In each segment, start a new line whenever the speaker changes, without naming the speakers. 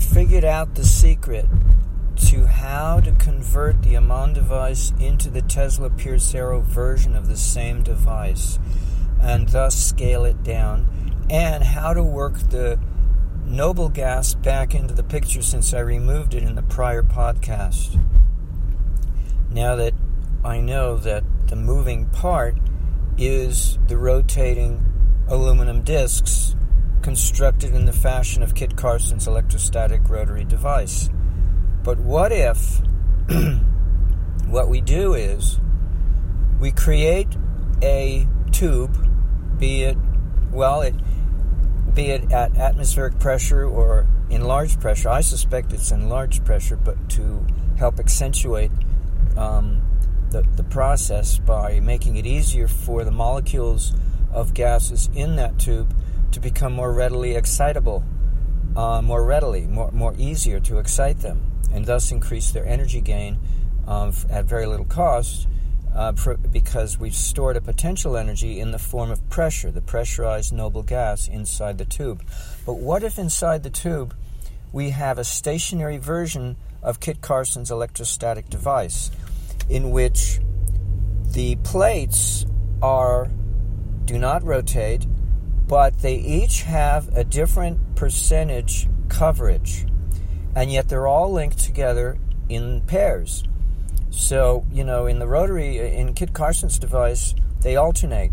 I figured out the secret to how to convert the Ammann device into the Tesla Pierce Arrow version of the same device and thus scale it down, and how to work the noble gas back into the picture since I removed it in the prior podcast. Now that I know that the moving part is the rotating aluminum discs constructed in the fashion of Kit Carson's electrostatic rotary device. But what if what we do is we create a tube, be it well, it be it at atmospheric pressure or in large pressure. I suspect it's in large pressure, but to help accentuate um, the, the process by making it easier for the molecules of gases in that tube to become more readily excitable, uh, more readily, more, more easier to excite them, and thus increase their energy gain um, at very little cost. Uh, because we've stored a potential energy in the form of pressure, the pressurized noble gas inside the tube. But what if inside the tube we have a stationary version of Kit Carson's electrostatic device, in which the plates are do not rotate but they each have a different percentage coverage, and yet they're all linked together in pairs. So, you know, in the rotary, in Kit Carson's device, they alternate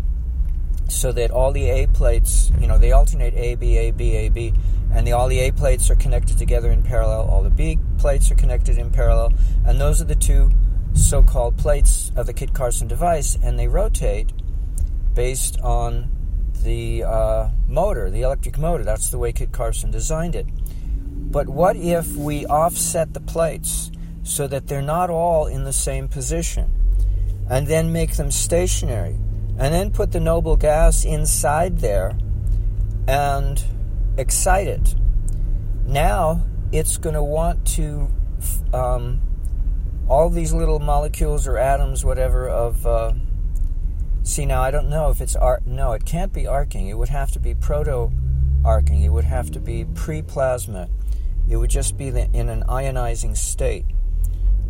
so that all the A plates, you know, they alternate A, B, A, B, A, B, and the, all the A plates are connected together in parallel, all the B plates are connected in parallel, and those are the two so called plates of the Kit Carson device, and they rotate based on the uh, motor, the electric motor. That's the way Kit Carson designed it. But what if we offset the plates so that they're not all in the same position and then make them stationary and then put the noble gas inside there and excite it? Now it's going to want to, um, all these little molecules or atoms, whatever, of. Uh, See, now I don't know if it's arc. No, it can't be arcing. It would have to be proto arcing. It would have to be pre plasma. It would just be in an ionizing state.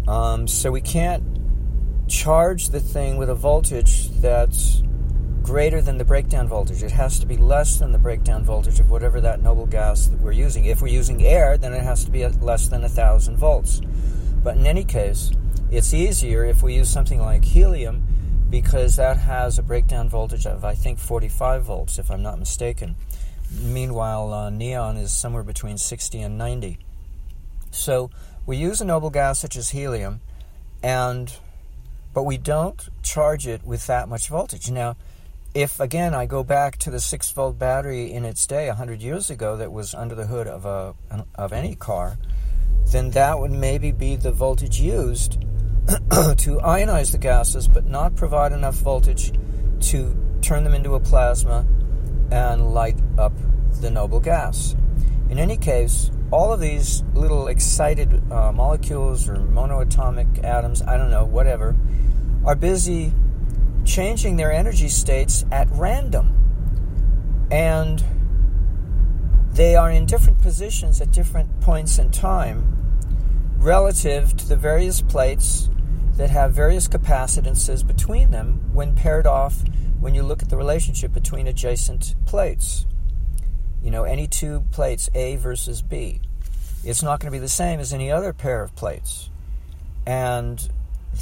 Um, so we can't charge the thing with a voltage that's greater than the breakdown voltage. It has to be less than the breakdown voltage of whatever that noble gas that we're using. If we're using air, then it has to be less than a thousand volts. But in any case, it's easier if we use something like helium because that has a breakdown voltage of, I think, 45 volts, if I'm not mistaken. Meanwhile, uh, neon is somewhere between 60 and 90. So we use a noble gas such as helium, and but we don't charge it with that much voltage. Now, if again I go back to the six volt battery in its day, 100 years ago, that was under the hood of a of any car, then that would maybe be the voltage used to ionize the gases but not provide enough voltage to turn them into a plasma and light up the noble gas. In any case, all of these little excited uh, molecules or monoatomic atoms, I don't know, whatever, are busy changing their energy states at random. And they are in different positions at different points in time relative to the various plates that have various capacitances between them when paired off when you look at the relationship between adjacent plates. You know, any two plates, A versus B. It's not going to be the same as any other pair of plates. And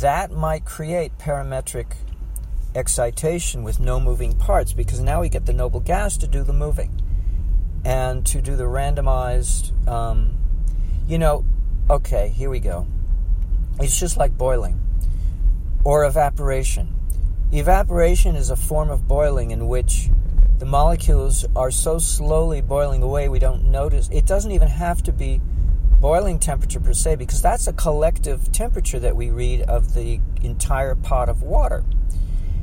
that might create parametric excitation with no moving parts because now we get the noble gas to do the moving and to do the randomized. Um, you know, okay, here we go. It's just like boiling or evaporation. Evaporation is a form of boiling in which the molecules are so slowly boiling away we don't notice. It doesn't even have to be boiling temperature per se because that's a collective temperature that we read of the entire pot of water.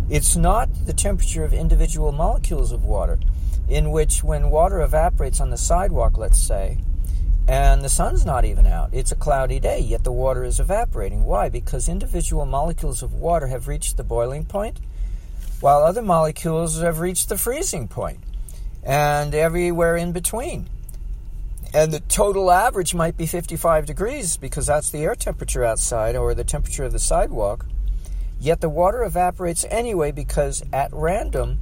It's not the temperature of individual molecules of water, in which when water evaporates on the sidewalk, let's say, and the sun's not even out. It's a cloudy day, yet the water is evaporating. Why? Because individual molecules of water have reached the boiling point, while other molecules have reached the freezing point, and everywhere in between. and the total average might be 55 degrees because that's the air temperature outside or the temperature of the sidewalk. Yet the water evaporates anyway because at random,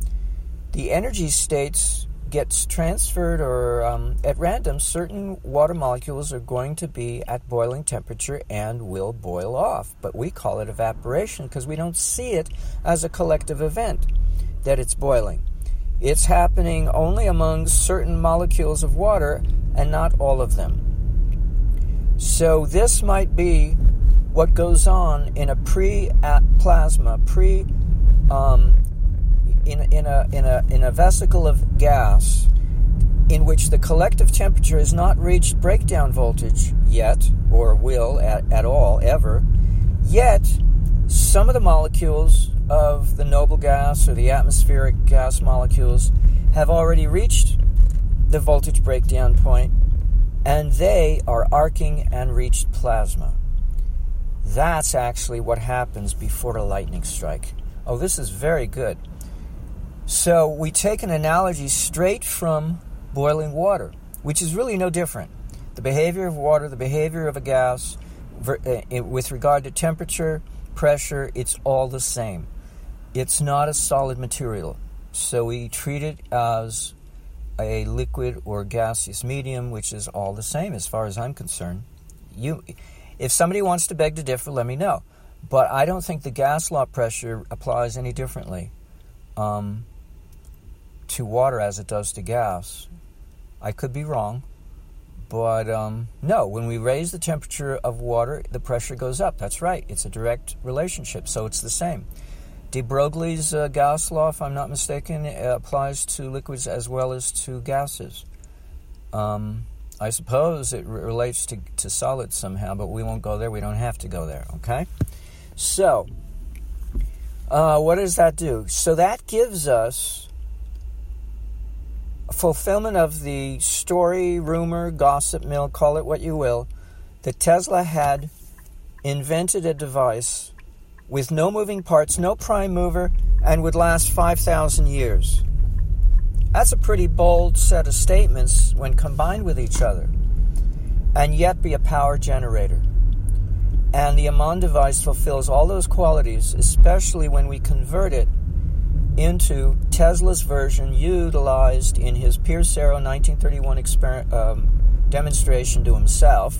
the energy states gets transferred or um, at random certain water molecules are going to be at boiling temperature and will boil off. But we call it evaporation because we don't see it as a collective event that it's boiling. It's happening only among certain molecules of water and not all of them. So this might be what goes on in a pre-plasma pre um, in, a, in, a, in a vesicle of gas in which the collective temperature has not reached breakdown voltage yet, or will at, at all, ever, yet some of the molecules of the noble gas or the atmospheric gas molecules have already reached the voltage breakdown point and they are arcing and reached plasma. That's actually what happens before a lightning strike. Oh, this is very good. So we take an analogy straight from boiling water, which is really no different. The behavior of water, the behavior of a gas, uh, with regard to temperature, pressure, it's all the same. It's not a solid material. So we treat it as a liquid or gaseous medium, which is all the same as far as I'm concerned. You, if somebody wants to beg to differ, let me know. But I don't think the gas law pressure applies any differently. Um, to water as it does to gas. I could be wrong, but um, no, when we raise the temperature of water, the pressure goes up. That's right, it's a direct relationship, so it's the same. De Broglie's uh, gas law, if I'm not mistaken, applies to liquids as well as to gases. Um, I suppose it re- relates to, to solids somehow, but we won't go there. We don't have to go there, okay? So, uh, what does that do? So that gives us fulfillment of the story, rumor, gossip mill, call it what you will, that Tesla had invented a device with no moving parts, no prime mover, and would last 5,000 years. That's a pretty bold set of statements when combined with each other, and yet be a power generator. And the Ammann device fulfills all those qualities, especially when we convert it into Tesla's version utilized in his Pierce Arrow 1931 exper- um, demonstration to himself,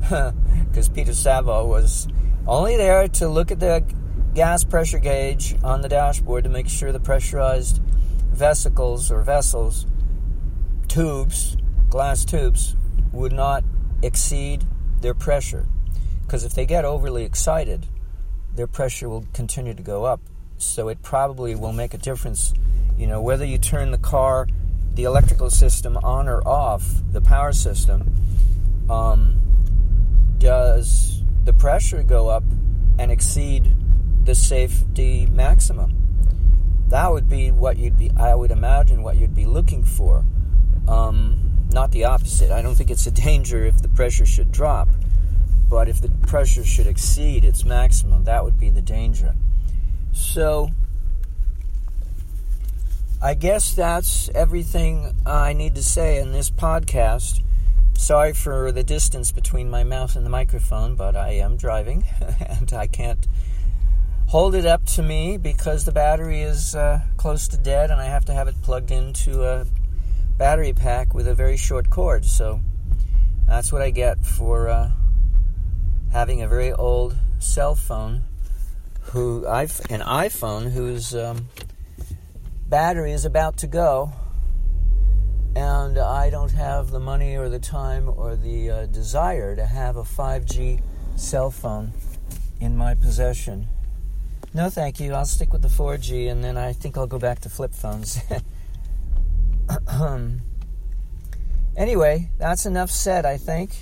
because Peter Savo was only there to look at the gas pressure gauge on the dashboard to make sure the pressurized vesicles or vessels, tubes, glass tubes, would not exceed their pressure. Because if they get overly excited, their pressure will continue to go up so it probably will make a difference. You know, whether you turn the car, the electrical system on or off, the power system, um, does the pressure go up and exceed the safety maximum? That would be what you'd be, I would imagine, what you'd be looking for. Um, not the opposite. I don't think it's a danger if the pressure should drop, but if the pressure should exceed its maximum, that would be the danger. So, I guess that's everything I need to say in this podcast. Sorry for the distance between my mouth and the microphone, but I am driving and I can't hold it up to me because the battery is uh, close to dead and I have to have it plugged into a battery pack with a very short cord. So that's what I get for uh, having a very old cell phone who I've an iPhone whose um, battery is about to go, and I don't have the money or the time or the uh, desire to have a 5G cell phone in my possession. No, thank you. I'll stick with the 4G, and then I think I'll go back to flip phones. anyway, that's enough said, I think.